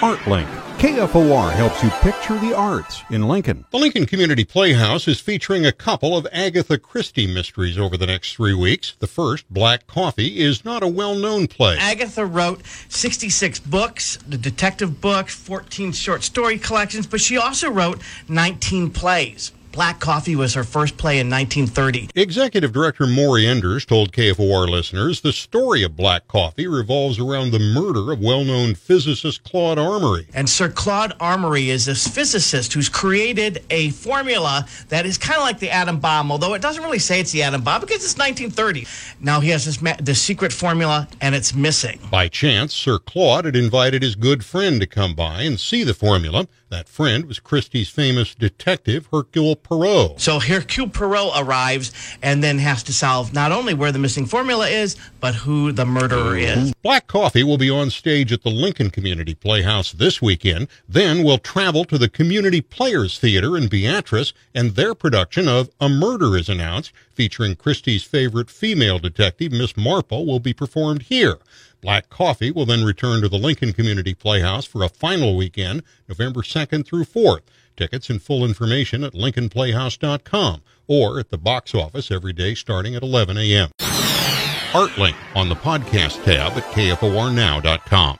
ArtLink. KFOR helps you picture the arts in Lincoln. The Lincoln Community Playhouse is featuring a couple of Agatha Christie mysteries over the next three weeks. The first, Black Coffee, is not a well known play. Agatha wrote 66 books, the detective books, 14 short story collections, but she also wrote 19 plays. Black Coffee was her first play in 1930. Executive Director Morrie Enders told KFOR listeners the story of Black Coffee revolves around the murder of well known physicist Claude Armory. And Sir Claude Armory is this physicist who's created a formula that is kind of like the atom bomb, although it doesn't really say it's the atom bomb because it's 1930. Now he has this, ma- this secret formula and it's missing. By chance, Sir Claude had invited his good friend to come by and see the formula. That friend was Christie's famous detective, Hercule Poirot. So Hercule Poirot arrives and then has to solve not only where the missing formula is, but who the murderer is. Black Coffee will be on stage at the Lincoln Community Playhouse this weekend. Then we'll travel to the Community Players Theater in Beatrice, and their production of A Murder is announced, featuring Christie's favorite female detective, Miss Marple, will be performed here. Black Coffee will then return to the Lincoln Community Playhouse for a final weekend, November 2nd through 4th. Tickets and full information at lincolnplayhouse.com or at the box office every day starting at 11 a.m. ArtLink on the podcast tab at kfornow.com.